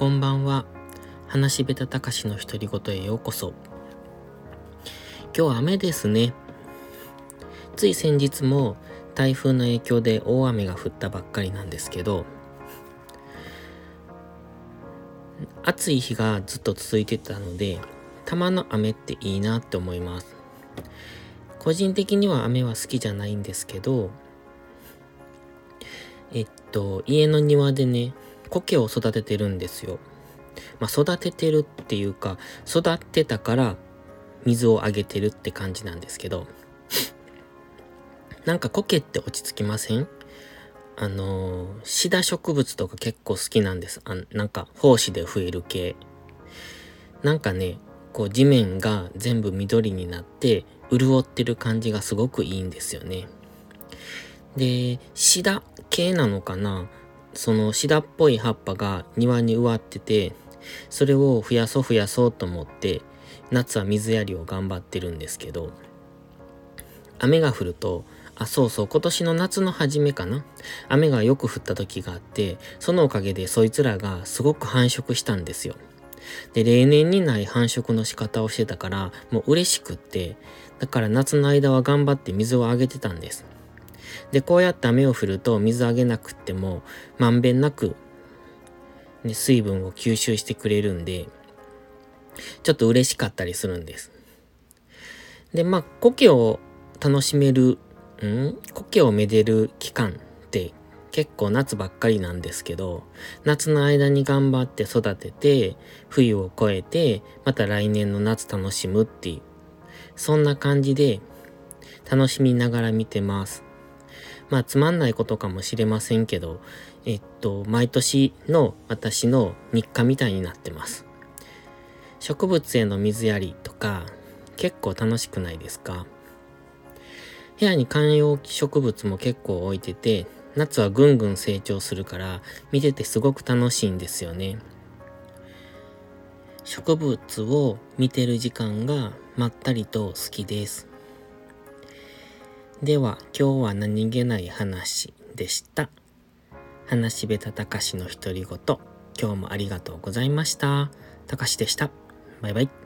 こんばんは。話しべたたかしの独り言へようこそ。今日雨ですね。つい先日も台風の影響で大雨が降ったばっかりなんですけど、暑い日がずっと続いてたので、たまの雨っていいなって思います。個人的には雨は好きじゃないんですけど、えっと、家の庭でね、苔を育ててるんですよ。まあ、育ててるっていうか、育ってたから水をあげてるって感じなんですけど、なんか苔って落ち着きません？あのー、シダ植物とか結構好きなんです。あなんか、胞子で増える系。なんかね、こう地面が全部緑になって、潤ってる感じがすごくいいんですよね。で、シダ系なのかな？そのシダっぽい葉っぱが庭に植わってて、それを増やそう増やそうと思って、夏は水やりを頑張ってるんですけど、雨が降ると、あ、そうそう、今年の夏の初めかな雨がよく降った時があって、そのおかげでそいつらがすごく繁殖したんですよ。で、例年にない繁殖の仕方をしてたから、もう嬉しくって、だから夏の間は頑張って水をあげてたんです。で、こうやって雨を降ると水あげなくっても、まんべんなく、ね、水分を吸収してくれるんで、ちょっと嬉しかったりするんです。で、まあ、苔を楽しめる、ん？苔をめでる期間って結構夏ばっかりなんですけど、夏の間に頑張って育てて、冬を越えて、また来年の夏楽しむっていう、そんな感じで楽しみながら見てます。まあつまんないことかもしれませんけど、えっと、毎年の私の日課みたいになってます。植物への水やりとか結構楽しくないですか？部屋に観葉植物も結構置いてて、夏はぐんぐん成長するから見ててすごく楽しいんですよね。植物を見てる時間がまったりと好きです。では今日は何気ない話でした。話しべたたかしの独り言。今日もありがとうございました。たかしでした。バイバイ。